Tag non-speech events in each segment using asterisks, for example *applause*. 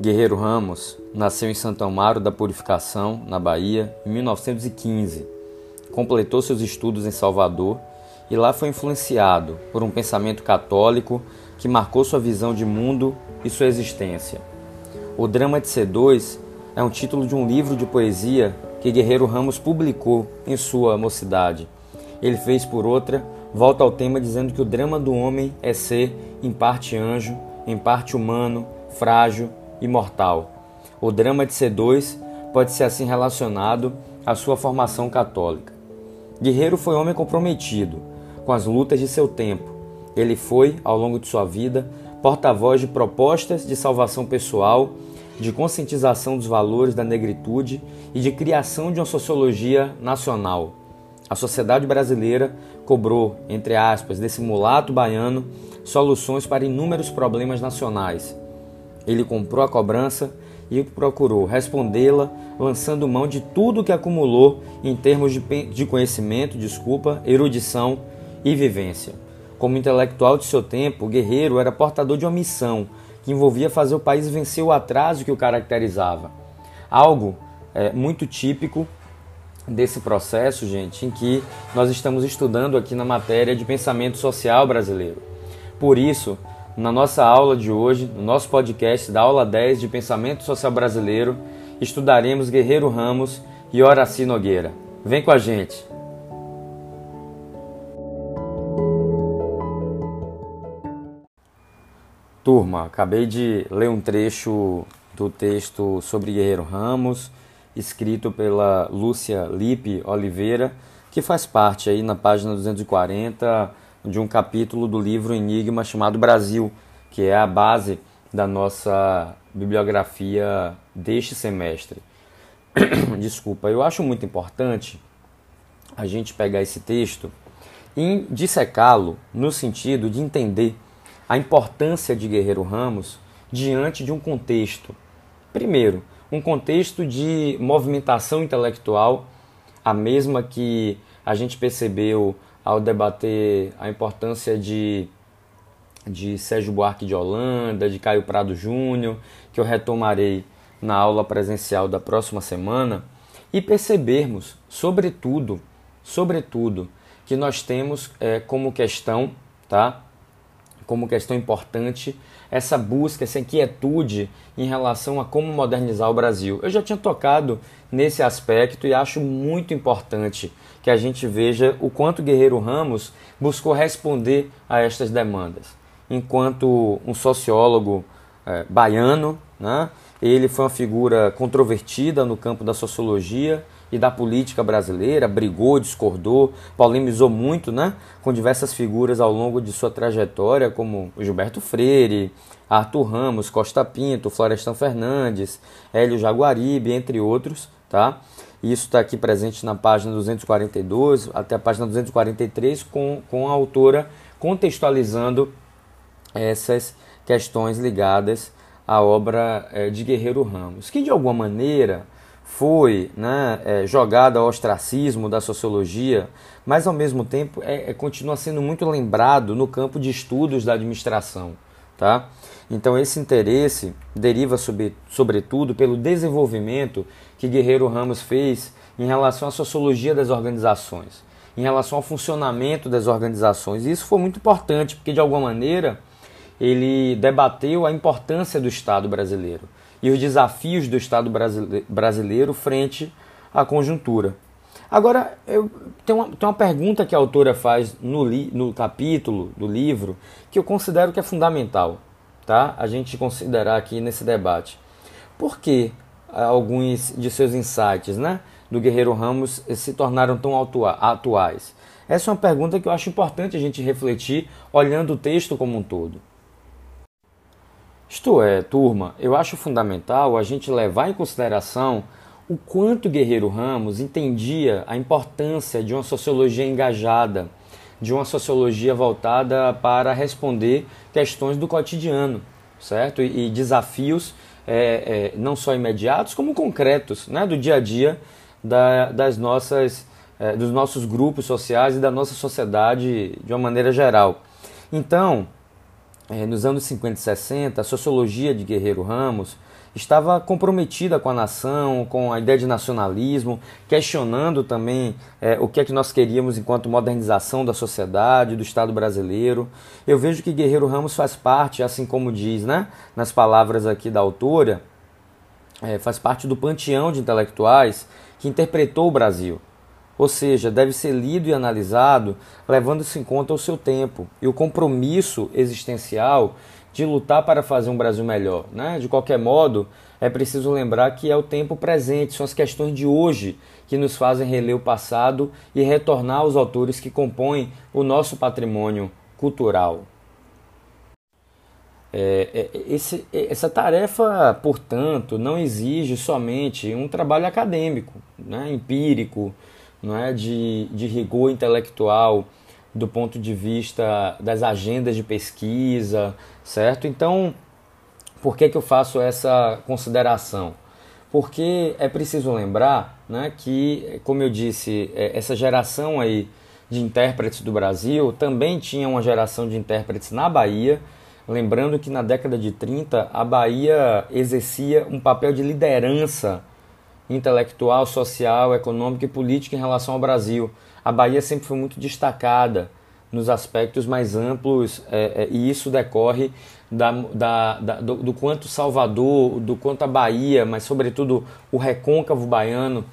Guerreiro Ramos nasceu em Santo Amaro da Purificação, na Bahia, em 1915. Completou seus estudos em Salvador e lá foi influenciado por um pensamento católico que marcou sua visão de mundo e sua existência. O Drama de C2 é um título de um livro de poesia que Guerreiro Ramos publicou em sua mocidade. Ele fez, por outra, volta ao tema dizendo que o drama do homem é ser, em parte anjo, em parte humano, frágil imortal. O drama de C2 pode ser assim relacionado à sua formação católica. Guerreiro foi homem comprometido com as lutas de seu tempo. Ele foi, ao longo de sua vida, porta-voz de propostas de salvação pessoal, de conscientização dos valores da negritude e de criação de uma sociologia nacional. A sociedade brasileira cobrou, entre aspas, desse mulato baiano soluções para inúmeros problemas nacionais ele comprou a cobrança e procurou respondê-la, lançando mão de tudo que acumulou em termos de, conhecimento, desculpa, erudição e vivência. Como intelectual de seu tempo, guerreiro era portador de uma missão que envolvia fazer o país vencer o atraso que o caracterizava. Algo é, muito típico desse processo, gente, em que nós estamos estudando aqui na matéria de pensamento social brasileiro. Por isso, na nossa aula de hoje, no nosso podcast da aula 10 de Pensamento Social Brasileiro, estudaremos Guerreiro Ramos e Horaci Nogueira. Vem com a gente! Turma, acabei de ler um trecho do texto sobre Guerreiro Ramos, escrito pela Lúcia Lipe Oliveira, que faz parte aí na página 240 de um capítulo do livro Enigma chamado Brasil, que é a base da nossa bibliografia deste semestre. *coughs* Desculpa, eu acho muito importante a gente pegar esse texto e dissecá-lo no sentido de entender a importância de Guerreiro Ramos diante de um contexto. Primeiro, um contexto de movimentação intelectual, a mesma que a gente percebeu ao debater a importância de, de Sérgio Buarque de Holanda, de Caio Prado Júnior, que eu retomarei na aula presencial da próxima semana, e percebermos, sobretudo, sobretudo, que nós temos é, como questão, tá? Como questão importante essa busca, essa inquietude em relação a como modernizar o Brasil. Eu já tinha tocado nesse aspecto e acho muito importante que a gente veja o quanto Guerreiro Ramos buscou responder a estas demandas. Enquanto um sociólogo é, baiano, né, ele foi uma figura controvertida no campo da sociologia e da política brasileira, brigou, discordou, polemizou muito né, com diversas figuras ao longo de sua trajetória, como Gilberto Freire, Arthur Ramos, Costa Pinto, Florestan Fernandes, Hélio Jaguaribe, entre outros. Tá? Isso está aqui presente na página 242 até a página 243, com, com a autora contextualizando essas questões ligadas à obra é, de Guerreiro Ramos, que de alguma maneira foi né, é, jogada ao ostracismo da sociologia, mas ao mesmo tempo é, é, continua sendo muito lembrado no campo de estudos da administração. Tá? Então esse interesse deriva sobre, sobretudo pelo desenvolvimento que Guerreiro Ramos fez em relação à sociologia das organizações, em relação ao funcionamento das organizações. E isso foi muito importante, porque de alguma maneira ele debateu a importância do Estado brasileiro e os desafios do Estado brasileiro frente à conjuntura. Agora, eu, tem, uma, tem uma pergunta que a autora faz no, li, no capítulo do livro que eu considero que é fundamental tá? a gente considerar aqui nesse debate. Por que alguns de seus insights né, do Guerreiro Ramos se tornaram tão atuais? Essa é uma pergunta que eu acho importante a gente refletir olhando o texto como um todo. Isto é, turma, eu acho fundamental a gente levar em consideração o quanto Guerreiro Ramos entendia a importância de uma sociologia engajada, de uma sociologia voltada para responder questões do cotidiano, certo? E, e desafios é, é, não só imediatos como concretos, né, do dia a dia da, das nossas, é, dos nossos grupos sociais e da nossa sociedade de uma maneira geral. Então, é, nos anos 50 e 60, a sociologia de Guerreiro Ramos estava comprometida com a nação, com a ideia de nacionalismo, questionando também é, o que é que nós queríamos enquanto modernização da sociedade, do Estado brasileiro. Eu vejo que Guerreiro Ramos faz parte, assim como diz né, nas palavras aqui da autora, é, faz parte do panteão de intelectuais que interpretou o Brasil. Ou seja, deve ser lido e analisado levando-se em conta o seu tempo e o compromisso existencial de lutar para fazer um Brasil melhor. Né? De qualquer modo, é preciso lembrar que é o tempo presente, são as questões de hoje que nos fazem reler o passado e retornar aos autores que compõem o nosso patrimônio cultural. É, é, esse, essa tarefa, portanto, não exige somente um trabalho acadêmico, né, empírico, não é, de, de rigor intelectual do ponto de vista das agendas de pesquisa, certo? Então, por que, que eu faço essa consideração? Porque é preciso lembrar né, que, como eu disse, é, essa geração aí de intérpretes do Brasil também tinha uma geração de intérpretes na Bahia, lembrando que na década de 30 a Bahia exercia um papel de liderança intelectual, social, econômica e política em relação ao Brasil. A Bahia sempre foi muito destacada nos aspectos mais amplos é, é, e isso decorre da, da, da do, do, quanto Salvador, do quanto a Bahia, mas sobretudo o recôncavo baiano,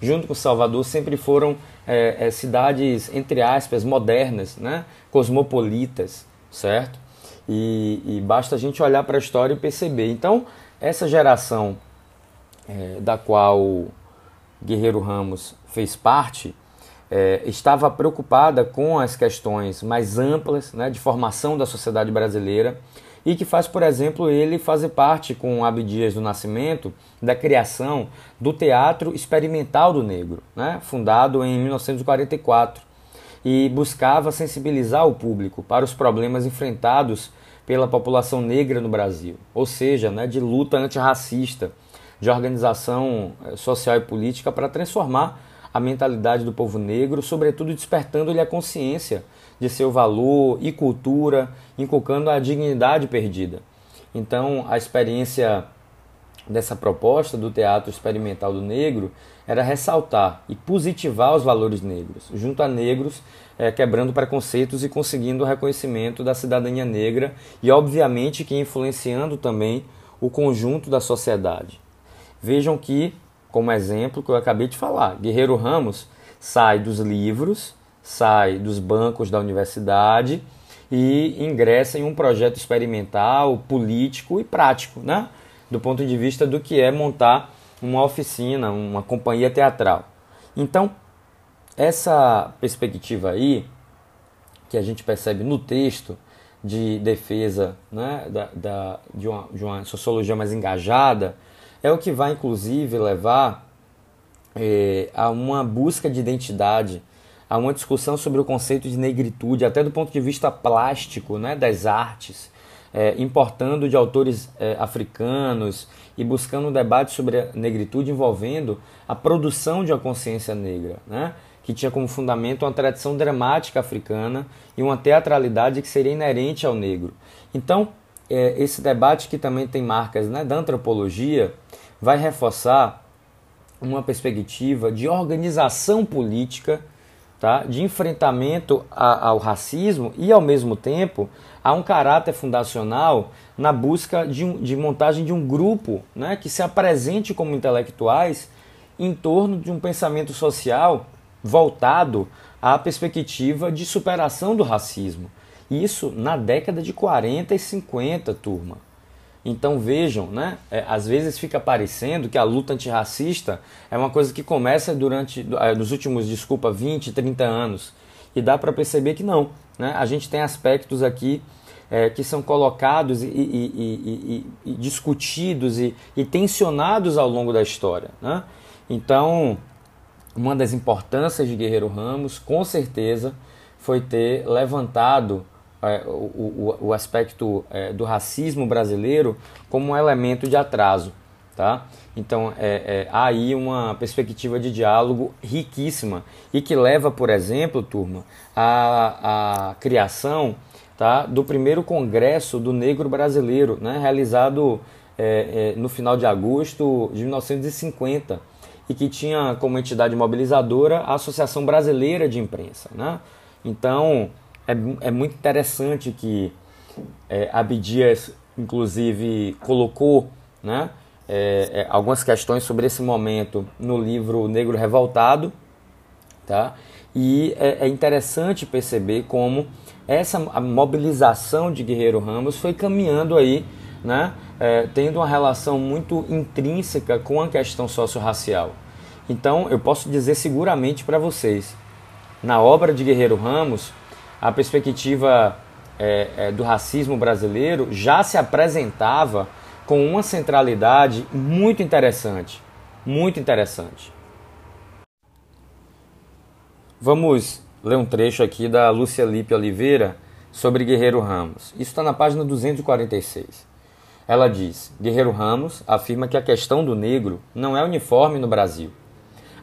junto com Salvador, sempre foram é, é cidades, entre aspas, modernas, né? cosmopolitas, certo? E, e basta a gente olhar para a história e perceber. Então, essa geração é, da qual Guerreiro Ramos fez parte, é, estava preocupada com as questões mais amplas né, de formação da sociedade brasileira e que faz, por exemplo, ele fazer parte com Abdias do Nascimento da criação do Teatro Experimental do Negro, né, fundado em 1944, e buscava sensibilizar o público para os problemas enfrentados pela população negra no Brasil, ou seja, né, de luta antirracista de organização eh, social e política para transformar a mentalidade do povo negro, sobretudo despertando-lhe a consciência de seu valor e cultura, inculcando a dignidade perdida. Então, a experiência dessa proposta do teatro experimental do negro era ressaltar e positivar os valores negros, junto a negros, é, quebrando preconceitos e conseguindo o reconhecimento da cidadania negra e, obviamente, que influenciando também o conjunto da sociedade. Vejam que, como exemplo que eu acabei de falar, Guerreiro Ramos sai dos livros, sai dos bancos da universidade e ingressa em um projeto experimental, político e prático, né? do ponto de vista do que é montar uma oficina, uma companhia teatral. Então, essa perspectiva aí, que a gente percebe no texto de defesa né, da, da, de, uma, de uma sociologia mais engajada, é o que vai inclusive levar é, a uma busca de identidade, a uma discussão sobre o conceito de negritude, até do ponto de vista plástico né, das artes, é, importando de autores é, africanos e buscando um debate sobre a negritude envolvendo a produção de uma consciência negra, né, que tinha como fundamento uma tradição dramática africana e uma teatralidade que seria inerente ao negro. Então, é, esse debate que também tem marcas né, da antropologia vai reforçar uma perspectiva de organização política, tá, de enfrentamento a, ao racismo e, ao mesmo tempo, há um caráter fundacional na busca de, um, de montagem de um grupo né, que se apresente como intelectuais em torno de um pensamento social voltado à perspectiva de superação do racismo. Isso na década de 40 e 50, turma. Então vejam, né? É, às vezes fica parecendo que a luta antirracista é uma coisa que começa durante é, nos últimos, desculpa, 20, 30 anos. E dá para perceber que não. Né? A gente tem aspectos aqui é, que são colocados e, e, e, e discutidos e, tensionados ao longo da história. Né? Então, uma das importâncias de Guerreiro Ramos, com certeza, foi ter levantado é, o, o, o, aspecto é, do racismo brasileiro como um elemento de atraso. Tá? Então, é, é, há aí uma perspectiva de diálogo riquíssima e que leva, por exemplo, turma, à, à criação tá, do primeiro Congresso do Negro Brasileiro, né, realizado é, é, no final de agosto de 1950 e que tinha como entidade mobilizadora a Associação Brasileira de Imprensa. Né? Então é, é muito interessante que é, Abdias, inclusive, colocou né, é, é, algumas questões sobre esse momento no livro Negro Revoltado. Tá? E é, é interessante perceber como essa mobilização de Guerreiro Ramos foi caminhando aí, né, é, tendo uma relação muito intrínseca com a questão socio-racial. Então, eu posso dizer seguramente para vocês, na obra de Guerreiro Ramos, a perspectiva é, é, do racismo brasileiro já se apresentava com uma centralidade muito interessante, muito interessante. Vamos ler um trecho aqui da Lúcia Lipe Oliveira sobre Guerreiro Ramos. Isso está na página 246. Ela diz: Guerreiro Ramos afirma que a questão do negro não é uniforme no Brasil.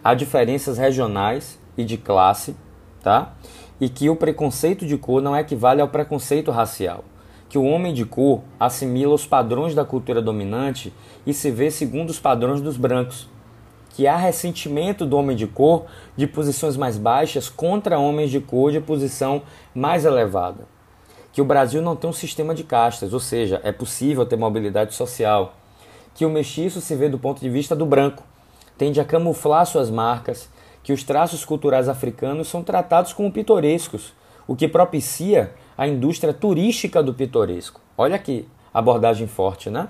Há diferenças regionais e de classe, tá? E que o preconceito de cor não equivale ao preconceito racial. Que o homem de cor assimila os padrões da cultura dominante e se vê segundo os padrões dos brancos que há ressentimento do homem de cor de posições mais baixas contra homens de cor de posição mais elevada. Que o Brasil não tem um sistema de castas, ou seja, é possível ter mobilidade social. Que o mestiço se vê do ponto de vista do branco, tende a camuflar suas marcas, que os traços culturais africanos são tratados como pitorescos, o que propicia a indústria turística do pitoresco. Olha aqui, abordagem forte, né?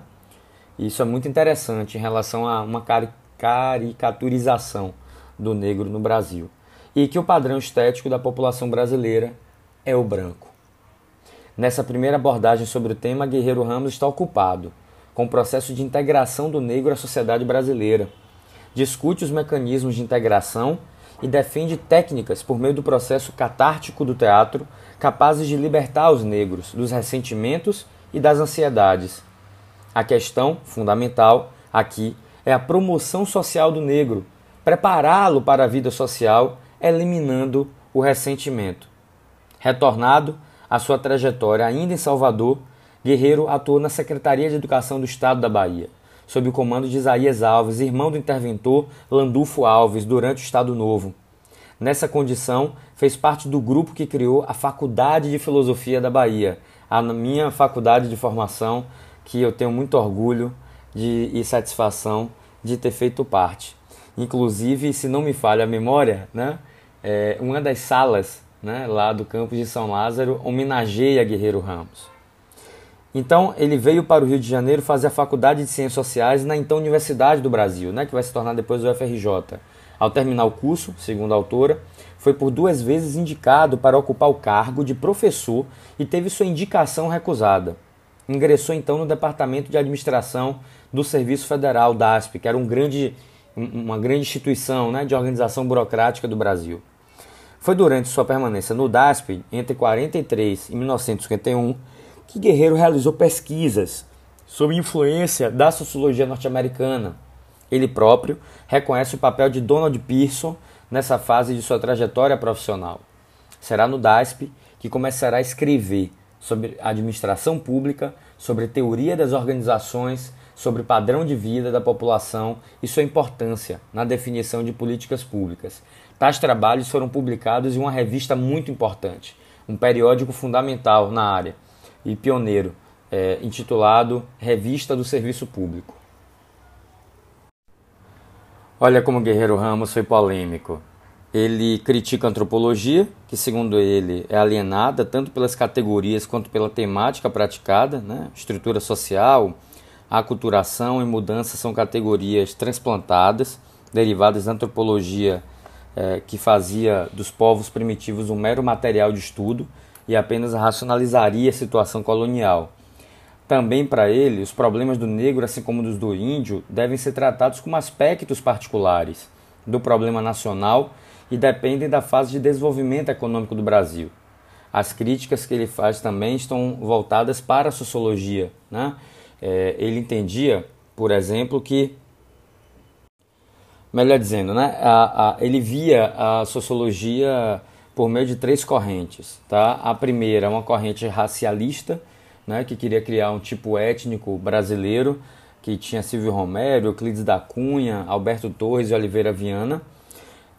Isso é muito interessante em relação a uma caricaturização do negro no Brasil e que o padrão estético da população brasileira é o branco. Nessa primeira abordagem sobre o tema, Guerreiro Ramos está ocupado com o processo de integração do negro à sociedade brasileira. Discute os mecanismos de integração e defende técnicas por meio do processo catártico do teatro capazes de libertar os negros dos ressentimentos e das ansiedades. A questão fundamental aqui é a promoção social do negro, prepará-lo para a vida social, eliminando o ressentimento. Retornado à sua trajetória ainda em Salvador, Guerreiro atuou na Secretaria de Educação do Estado da Bahia, sob o comando de Isaías Alves, irmão do interventor Landulfo Alves, durante o Estado Novo. Nessa condição, fez parte do grupo que criou a Faculdade de Filosofia da Bahia, a minha faculdade de formação, que eu tenho muito orgulho de, e satisfação de ter feito parte. Inclusive, se não me falha a memória, né, é, uma das salas né, lá do campus de São Lázaro homenageia Guerreiro Ramos. Então, ele veio para o Rio de Janeiro fazer a Faculdade de Ciências Sociais na então Universidade do Brasil, né, que vai se tornar depois o FRJ. Ao terminar o curso, segundo a autora, foi por duas vezes indicado para ocupar o cargo de professor e teve sua indicação recusada. Ingressou então no Departamento de Administração do Serviço Federal, DASP, que era um grande, uma grande instituição né, de organização burocrática do Brasil. Foi durante sua permanência no DASP, entre 43 e 1951, que Guerreiro realizou pesquisas sob influência da sociologia norte-americana. Ele próprio reconhece o papel de Donald Pearson nessa fase de sua trajetória profissional. Será no DASP que começará a escrever sobre administração pública, sobre teoria das organizações, sobre padrão de vida da população e sua importância na definição de políticas públicas. Tais trabalhos foram publicados em uma revista muito importante, um periódico fundamental na área e pioneiro, é, intitulado Revista do Serviço Público. Olha como Guerreiro Ramos foi polêmico. Ele critica a antropologia, que segundo ele é alienada tanto pelas categorias quanto pela temática praticada, né? estrutura social, aculturação e mudança são categorias transplantadas, derivadas da antropologia é, que fazia dos povos primitivos um mero material de estudo e apenas racionalizaria a situação colonial. Também para ele, os problemas do negro, assim como dos do índio, devem ser tratados como aspectos particulares do problema nacional e dependem da fase de desenvolvimento econômico do Brasil. As críticas que ele faz também estão voltadas para a sociologia, né? é, ele entendia, por exemplo, que melhor dizendo, né, a, a, ele via a sociologia por meio de três correntes, tá? A primeira, é uma corrente racialista, né, que queria criar um tipo étnico brasileiro que tinha Silvio Romero, Euclides da Cunha, Alberto Torres e Oliveira Viana.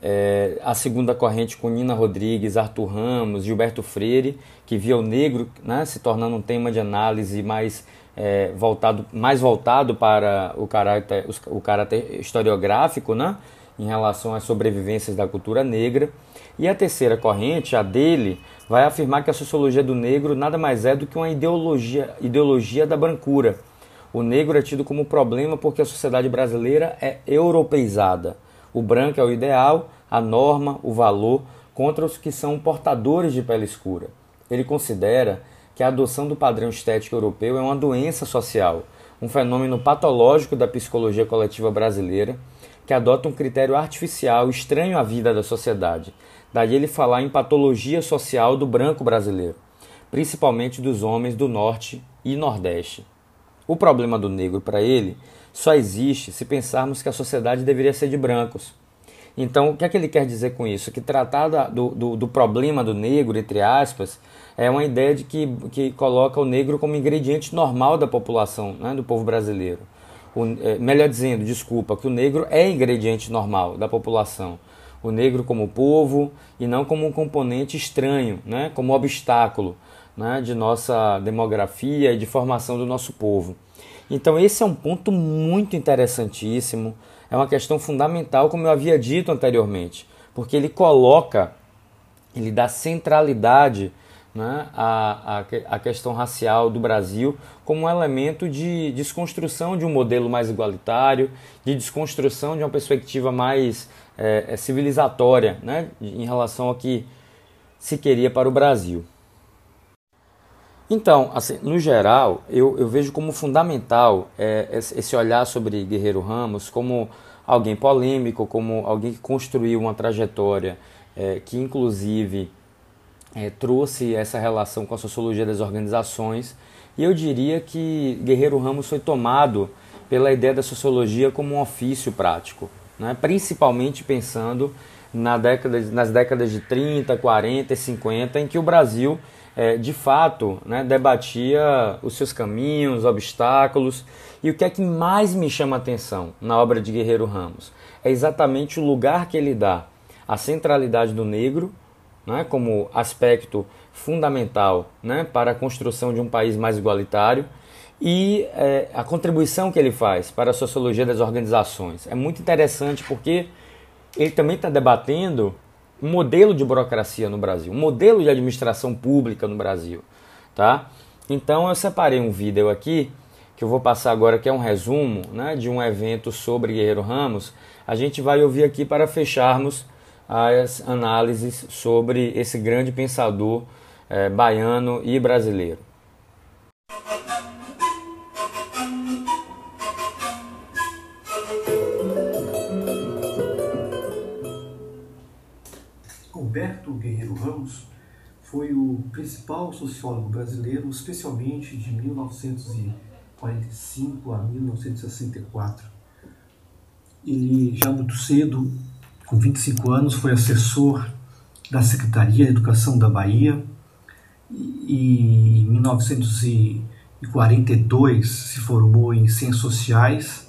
É, a segunda corrente com Nina Rodrigues, Arthur Ramos, Gilberto Freire, que via o negro né, se tornando um tema de análise mais, é, voltado, mais voltado para o caráter, o caráter historiográfico né, em relação às sobrevivências da cultura negra. E a terceira corrente, a dele, vai afirmar que a sociologia do negro nada mais é do que uma ideologia, ideologia da brancura. O negro é tido como problema porque a sociedade brasileira é europeizada o branco é o ideal, a norma, o valor, contra os que são portadores de pele escura. Ele considera que a adoção do padrão estético europeu é uma doença social, um fenômeno patológico da psicologia coletiva brasileira, que adota um critério artificial estranho à vida da sociedade. Daí ele falar em patologia social do branco brasileiro, principalmente dos homens do norte e nordeste. O problema do negro para ele só existe se pensarmos que a sociedade deveria ser de brancos. Então, o que é que ele quer dizer com isso? Que tratar do, do, do problema do negro, entre aspas, é uma ideia de que, que coloca o negro como ingrediente normal da população, né, do povo brasileiro. O, é, melhor dizendo, desculpa, que o negro é ingrediente normal da população. O negro como povo e não como um componente estranho, né, como obstáculo né, de nossa demografia e de formação do nosso povo. Então, esse é um ponto muito interessantíssimo, é uma questão fundamental, como eu havia dito anteriormente, porque ele coloca, ele dá centralidade né, à, à, à questão racial do Brasil como um elemento de desconstrução de um modelo mais igualitário, de desconstrução de uma perspectiva mais é, civilizatória né, em relação ao que se queria para o Brasil. Então, assim, no geral, eu, eu vejo como fundamental é, esse olhar sobre Guerreiro Ramos como alguém polêmico, como alguém que construiu uma trajetória é, que, inclusive, é, trouxe essa relação com a sociologia das organizações. E eu diria que Guerreiro Ramos foi tomado pela ideia da sociologia como um ofício prático, né? principalmente pensando na década, nas décadas de 30, 40 e 50, em que o Brasil é, de fato, né, debatia os seus caminhos, obstáculos. E o que é que mais me chama a atenção na obra de Guerreiro Ramos? É exatamente o lugar que ele dá à centralidade do negro né, como aspecto fundamental né, para a construção de um país mais igualitário e é, a contribuição que ele faz para a sociologia das organizações. É muito interessante porque ele também está debatendo um modelo de burocracia no Brasil, um modelo de administração pública no Brasil, tá? Então eu separei um vídeo aqui que eu vou passar agora que é um resumo, né, de um evento sobre Guerreiro Ramos. A gente vai ouvir aqui para fecharmos as análises sobre esse grande pensador é, baiano e brasileiro. Alberto Guerreiro Ramos foi o principal sociólogo brasileiro, especialmente de 1945 a 1964. Ele já muito cedo, com 25 anos, foi assessor da Secretaria de Educação da Bahia e em 1942 se formou em Ciências Sociais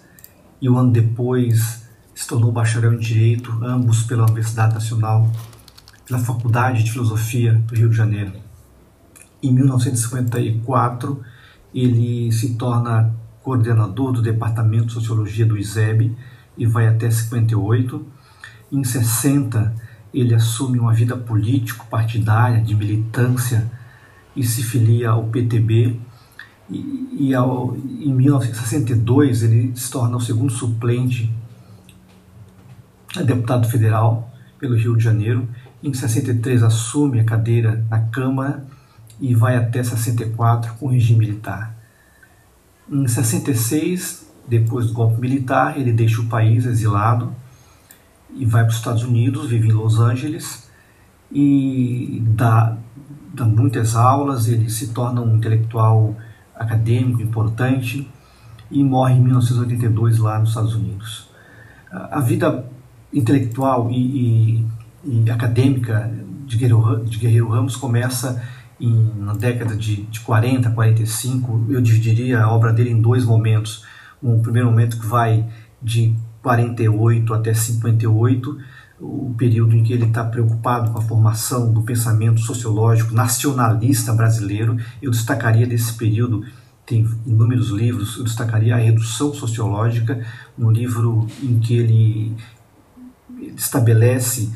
e um ano depois se tornou bacharel em Direito, ambos pela Universidade Nacional na Faculdade de Filosofia do Rio de Janeiro. Em 1954, ele se torna coordenador do Departamento de Sociologia do ISEB e vai até 58. Em 60, ele assume uma vida político-partidária de militância e se filia ao PTB. E, e ao, em 1962, ele se torna o segundo suplente a deputado federal pelo Rio de Janeiro em 63 assume a cadeira na Câmara e vai até 64 com o regime militar. Em 66, depois do golpe militar, ele deixa o país exilado e vai para os Estados Unidos, vive em Los Angeles e dá, dá muitas aulas, ele se torna um intelectual acadêmico importante e morre em 1982 lá nos Estados Unidos. A vida intelectual e, e e acadêmica de Guerreiro, de Guerreiro Ramos começa em, na década de, de 40, 45. Eu dividiria a obra dele em dois momentos. um primeiro momento que vai de 48 até 58, o período em que ele está preocupado com a formação do pensamento sociológico nacionalista brasileiro. Eu destacaria desse período, tem inúmeros livros, eu destacaria A Redução Sociológica, um livro em que ele estabelece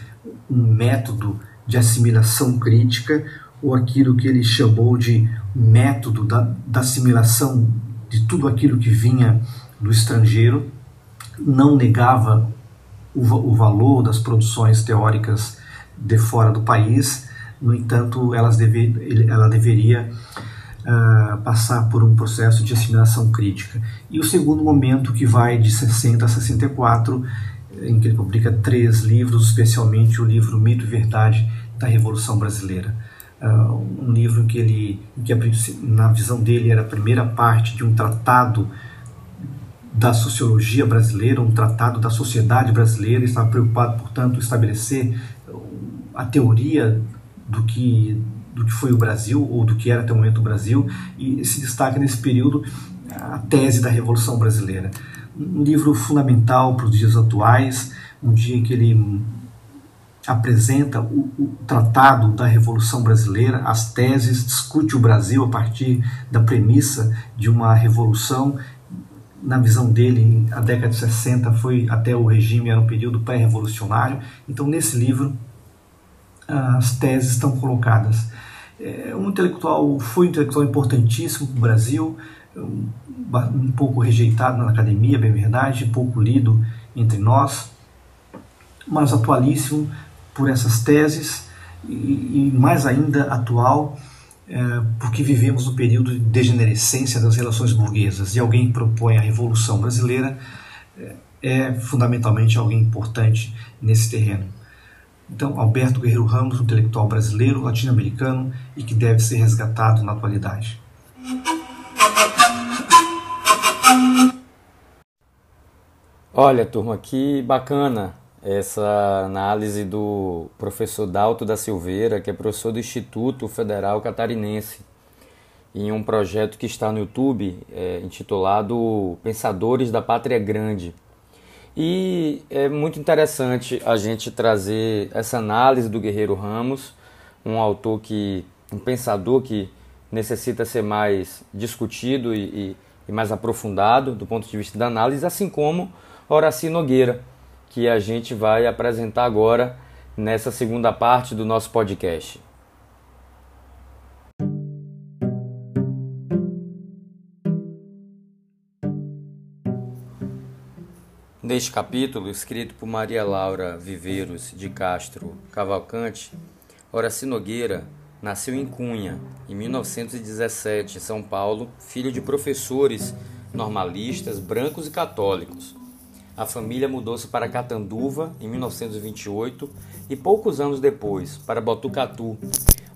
um método de assimilação crítica, ou aquilo que ele chamou de método da, da assimilação de tudo aquilo que vinha do estrangeiro, não negava o, o valor das produções teóricas de fora do país, no entanto, elas deve, ela deveria uh, passar por um processo de assimilação crítica. E o segundo momento, que vai de 60 a 64, em que ele publica três livros, especialmente o livro Mito e Verdade da Revolução Brasileira. Uh, um livro que ele, que na visão dele era a primeira parte de um tratado da sociologia brasileira, um tratado da sociedade brasileira, estava preocupado, portanto, em estabelecer a teoria do que do que foi o Brasil ou do que era até o momento o Brasil e se destaca nesse período a tese da Revolução Brasileira um livro fundamental para os dias atuais, um dia em que ele apresenta o, o, tratado da Revolução Brasileira, as teses, discute o Brasil a partir da premissa de uma revolução. Na visão dele, a década de 60 foi até o regime, era um período pré-revolucionário. Então, nesse livro, as teses estão colocadas. É um intelectual, foi um intelectual importantíssimo para o Brasil, um, pouco rejeitado na academia, bem verdade, pouco lido entre nós, mas atualíssimo por essas teses e, mais ainda atual porque vivemos um período de degenerescência das relações burguesas e alguém propõe a Revolução Brasileira é, é fundamentalmente alguém importante nesse terreno. Então, Alberto Guerreiro Ramos, um intelectual brasileiro, latino-americano e que deve ser resgatado na atualidade. Olha, turma, que bacana essa análise do professor Dalto da Silveira, que é professor do Instituto Federal Catarinense, em um projeto que está no YouTube é, intitulado Pensadores da Pátria Grande. E é muito interessante a gente trazer essa análise do Guerreiro Ramos, um autor que, um pensador que necessita ser mais discutido e, e, e mais aprofundado do ponto de vista da análise, assim como Horaci Nogueira, que a gente vai apresentar agora nessa segunda parte do nosso podcast. Neste capítulo, escrito por Maria Laura Viveiros de Castro Cavalcante, Horaci Nogueira nasceu em Cunha, em 1917, São Paulo, filho de professores normalistas brancos e católicos. A família mudou-se para Catanduva em 1928 e poucos anos depois para Botucatu,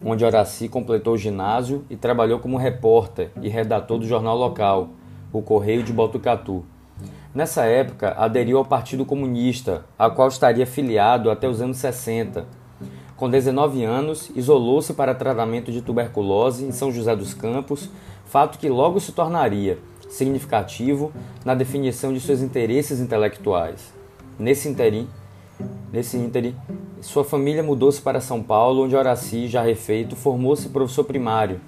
onde Horaci completou o ginásio e trabalhou como repórter e redator do jornal local, o Correio de Botucatu. Nessa época, aderiu ao Partido Comunista, ao qual estaria filiado até os anos 60. Com 19 anos, isolou-se para tratamento de tuberculose em São José dos Campos, fato que logo se tornaria significativo na definição de seus interesses intelectuais. Nesse interim, nesse interim sua família mudou-se para São Paulo, onde Horaci, já refeito, formou-se professor primário.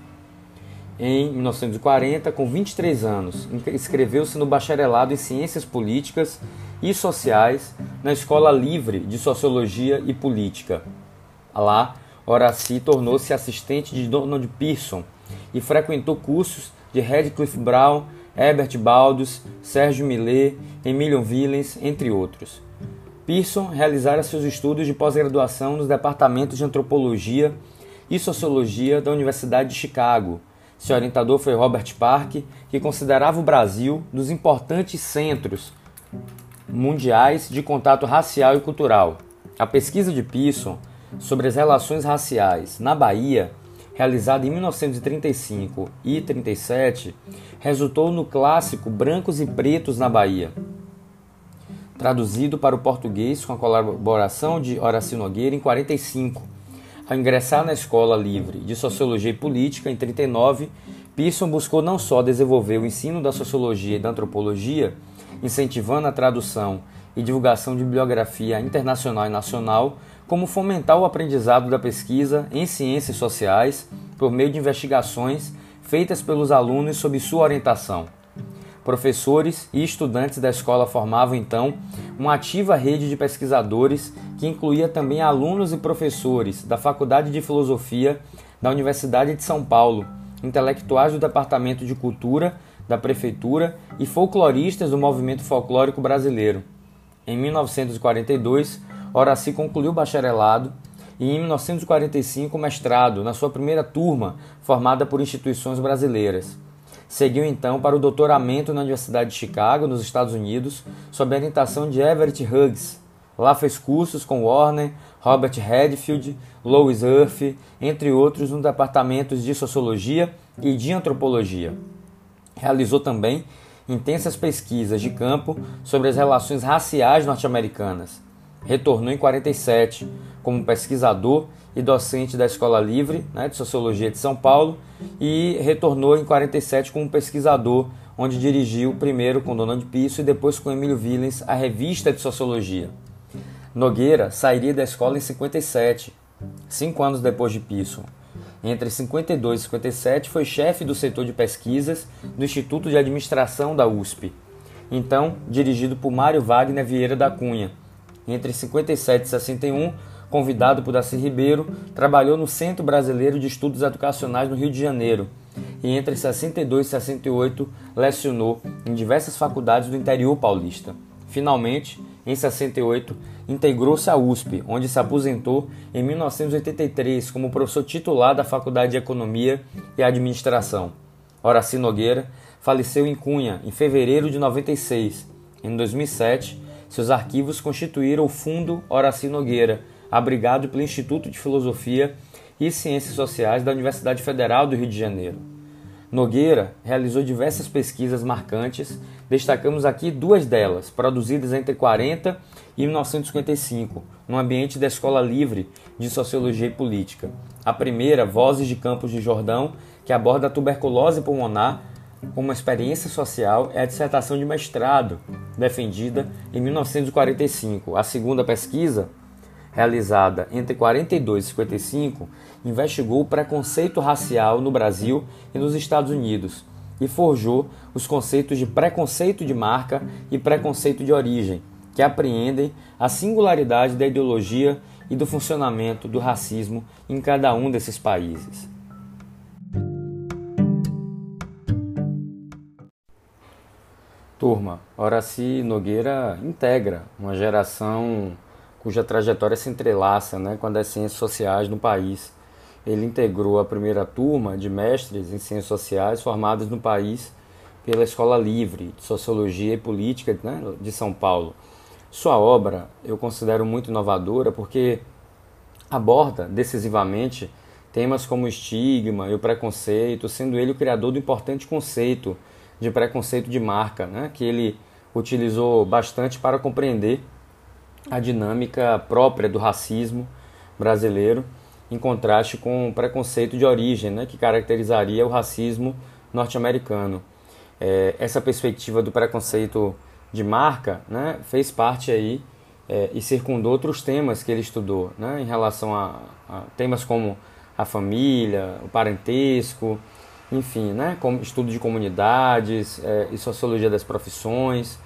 Em 1940, com 23 anos, inscreveu-se no bacharelado em Ciências Políticas e Sociais na Escola Livre de Sociologia e Política. Lá, Horaci tornou-se assistente de Donald Pearson e frequentou cursos de Radcliffe Brown Herbert Baldus, Sérgio Millet, Emilion Villens, entre outros. Pearson realizara seus estudos de pós-graduação nos departamentos de Antropologia e Sociologia da Universidade de Chicago. Seu orientador foi Robert Park, que considerava o Brasil dos importantes centros mundiais de contato racial e cultural. A pesquisa de Pearson sobre as relações raciais na Bahia realizada em 1935 e 37, resultou no clássico Brancos e Pretos na Bahia, traduzido para o português com a colaboração de Horacio Nogueira em 45. Ao ingressar na Escola Livre de Sociologia e Política em 39, Pearson buscou não só desenvolver o ensino da sociologia e da antropologia, incentivando a tradução e divulgação de bibliografia internacional e nacional, como fomentar o aprendizado da pesquisa em ciências sociais por meio de investigações feitas pelos alunos sob sua orientação. Professores e estudantes da escola formavam então uma ativa rede de pesquisadores que incluía também alunos e professores da Faculdade de Filosofia da Universidade de São Paulo, intelectuais do Departamento de Cultura da Prefeitura e folcloristas do movimento folclórico brasileiro. Em 1942, Horaci concluiu o bacharelado e em 1945 o mestrado na sua primeira turma, formada por instituições brasileiras. Seguiu então para o doutoramento na Universidade de Chicago, nos Estados Unidos, sob a orientação de Everett Hughes. Lá fez cursos com Warner, Robert Redfield, Louis Earth, entre outros, nos departamentos de Sociologia e de Antropologia. Realizou também intensas pesquisas de campo sobre as relações raciais norte-americanas. Retornou em 47 como pesquisador e docente da Escola Livre né, de Sociologia de São Paulo e retornou em 47 como pesquisador, onde dirigiu primeiro com Donald Pisso e depois com Emílio Willens a Revista de Sociologia. Nogueira sairia da escola em 57, cinco anos depois de Pisso. Entre 52 e 57 foi chefe do setor de pesquisas do Instituto de Administração da USP, então dirigido por Mário Wagner Vieira da Cunha. Entre 57 e 61, convidado por Darcy Ribeiro, trabalhou no Centro Brasileiro de Estudos Educacionais no Rio de Janeiro e entre 62 e 68 lecionou em diversas faculdades do interior paulista. Finalmente, em 68, integrou-se à USP, onde se aposentou em 1983 como professor titular da Faculdade de Economia e Administração. Horaci Nogueira faleceu em Cunha em fevereiro de 96. Em 2007, seus arquivos constituíram o Fundo Horaci Nogueira, abrigado pelo Instituto de Filosofia e Ciências Sociais da Universidade Federal do Rio de Janeiro. Nogueira realizou diversas pesquisas marcantes, destacamos aqui duas delas, produzidas entre 40 e 1955, no ambiente da Escola Livre de Sociologia e Política. A primeira, Vozes de Campos de Jordão, que aborda a tuberculose pulmonar como experiência social, é a dissertação de mestrado, defendida em 1945. A segunda pesquisa, realizada entre 42 e 55, investigou o preconceito racial no Brasil e nos Estados Unidos e forjou os conceitos de preconceito de marca e preconceito de origem, que apreendem a singularidade da ideologia e do funcionamento do racismo em cada um desses países. Turma, Horaci Nogueira integra uma geração cuja trajetória se entrelaça né, com a das ciências sociais no país. Ele integrou a primeira turma de mestres em ciências sociais formados no país pela Escola Livre de Sociologia e Política né, de São Paulo. Sua obra eu considero muito inovadora porque aborda decisivamente temas como o estigma e o preconceito, sendo ele o criador do importante conceito de preconceito de marca, né, que ele utilizou bastante para compreender a dinâmica própria do racismo brasileiro, em contraste com o preconceito de origem, né, que caracterizaria o racismo norte-americano. É, essa perspectiva do preconceito de marca né, fez parte aí é, e circundou outros temas que ele estudou, né, em relação a, a temas como a família, o parentesco, enfim, né, como estudo de comunidades é, e sociologia das profissões.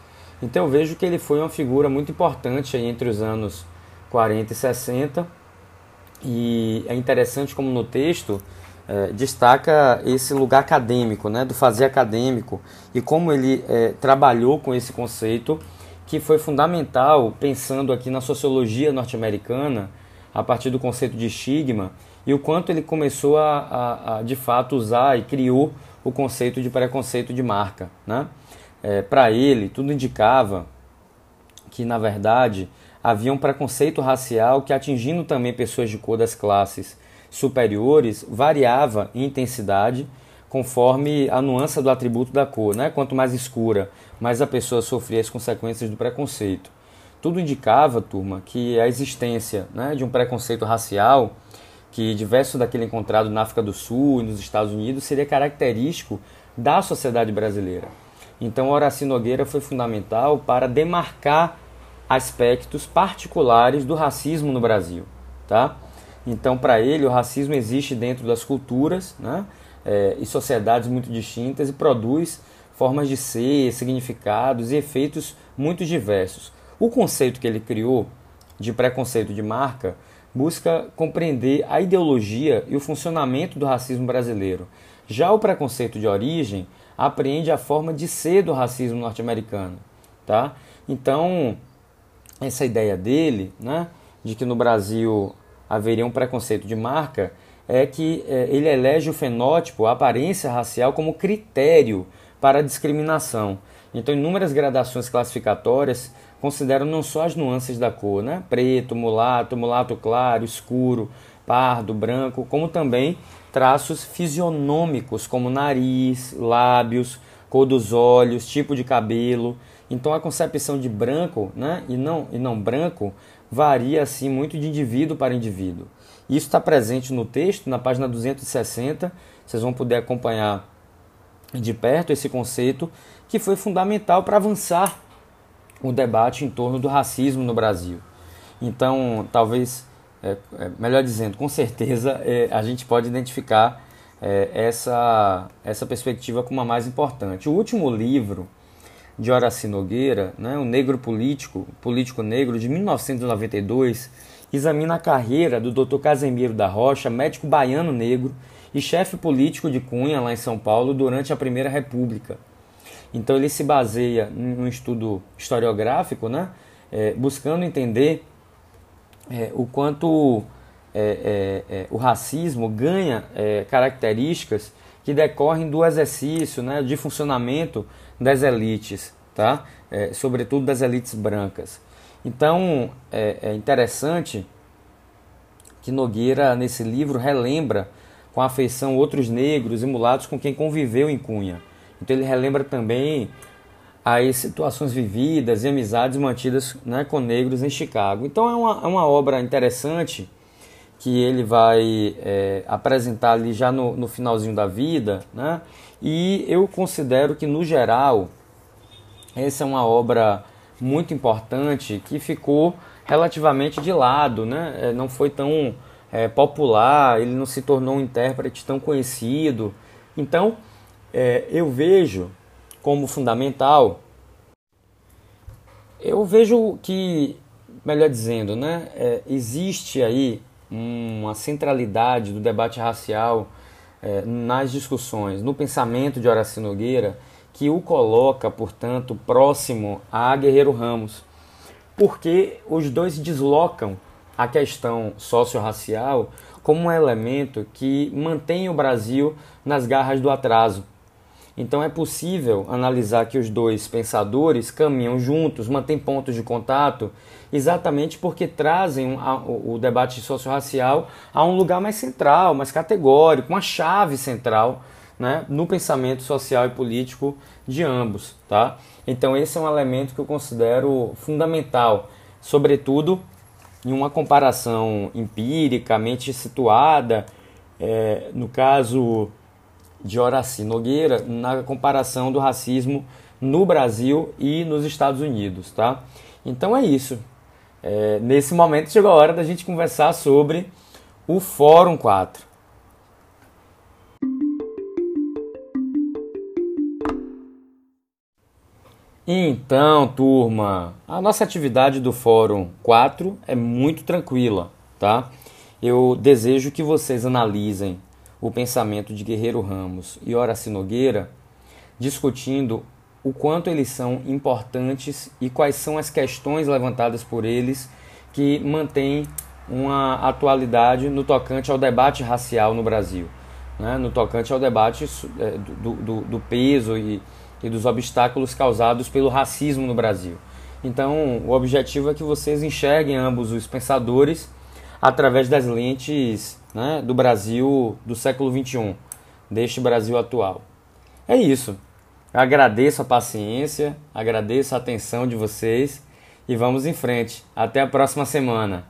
Então eu vejo que ele foi uma figura muito importante entre os anos 40 e 60 e é interessante como no texto é, destaca esse lugar acadêmico, né, do fazer acadêmico. E como ele é, trabalhou com esse conceito que foi fundamental pensando aqui na sociologia norte-americana a partir do conceito de estigma e o quanto ele começou a, a, a de fato usar e criou o conceito de preconceito de marca, né? é, para ele, tudo indicava que, na verdade, havia um preconceito racial que, atingindo também pessoas de cor das classes superiores, variava em intensidade conforme a nuance do atributo da cor. Né? Quanto mais escura, mais a pessoa sofria as consequências do preconceito. Tudo indicava, turma, que a existência né, de um preconceito racial que diverso daquele encontrado na África do Sul e nos Estados Unidos, seria característico da sociedade brasileira. Então, Horaci Nogueira foi fundamental para demarcar aspectos particulares do racismo no Brasil, tá? Então, para ele, o racismo existe dentro das culturas né, é, e sociedades muito distintas e produz formas de ser, significados e efeitos muito diversos. O conceito que ele criou de preconceito de marca busca compreender a ideologia e o funcionamento do racismo brasileiro. Já o preconceito de origem apreende a forma de ser do racismo norte-americano, tá? Então, essa ideia dele, né, de que no Brasil haveria um preconceito de marca, é que é, ele elege o fenótipo, a aparência racial, como critério para a discriminação. Então, inúmeras gradações classificatórias consideram não só as nuances da cor, né? preto, mulato, mulato claro, escuro, pardo, branco, como também traços fisionômicos, como nariz, lábios, cor dos olhos, tipo de cabelo. Então, a concepção de branco né? e, não, e não branco varia assim muito de indivíduo para indivíduo. Isso está presente no texto, na página 260. Vocês vão poder acompanhar de perto esse conceito que foi fundamental para avançar o debate em torno do racismo no Brasil. Então, talvez, é, é, melhor dizendo, com certeza *laughs* é, a gente pode identificar é, essa, essa perspectiva como a mais importante. O último livro de Horaci Nogueira, né, O Negro Político, Político Negro, de 1992, examina a carreira do Dr. Casemiro da Rocha, médico baiano negro e chefe político de Cunha, lá em São Paulo, durante a Primeira República. Então ele se baseia num estudo historiográfico, né, é, buscando entender é, o quanto é, é, é o racismo ganha é, características que decorrem do exercício, né, de funcionamento das elites, tá? Sobretudo das elites brancas. Então é, é, interessante que Nogueira, nesse livro, relembra com afeição outros negros e mulatos com quem conviveu em Cunha. Então ele relembra também as situações vividas e amizades mantidas né, com negros em Chicago. Então é uma, é uma obra interessante que ele vai é, apresentar ali já no, no finalzinho da vida, né? E eu considero que, no geral, essa é uma obra muito importante que ficou relativamente de lado, né? É, não foi tão é, popular, ele não se tornou um intérprete tão conhecido. Então, é, eu vejo como fundamental, eu vejo que, melhor dizendo, né, é, existe aí uma centralidade do debate racial é, nas discussões, no pensamento de Horaci Nogueira, que o coloca, portanto, próximo a Guerreiro Ramos, porque os dois deslocam a questão socio-racial como um elemento que mantém o Brasil nas garras do atraso. Então é possível analisar que os dois pensadores caminham juntos, mantêm pontos de contato, exatamente porque trazem o debate socio-racial a um lugar mais central, mais categórico, uma chave central né, no pensamento social e político de ambos. Tá? Então esse é um elemento que eu considero fundamental, sobretudo em uma comparação empiricamente situada, é, no caso de Horaci Nogueira na comparação do racismo no Brasil e nos Estados Unidos, tá? Então é isso. É, nesse momento chegou a hora da gente conversar sobre o Fórum 4. Então, turma, a nossa atividade do Fórum 4 é muito tranquila, tá? Eu desejo que vocês analisem o pensamento de Guerreiro Ramos e Horaci Nogueira, discutindo o quanto eles são importantes e quais são as questões levantadas por eles que mantêm uma atualidade no tocante ao debate racial no Brasil, né? no tocante ao debate é, do, do, do peso e, e dos obstáculos causados pelo racismo no Brasil. Então, o objetivo é que vocês enxerguem ambos os pensadores através das lentes né, do Brasil do século XXI, deste Brasil atual. É isso. Eu agradeço a paciência, agradeço a atenção de vocês e vamos em frente. Até a próxima semana.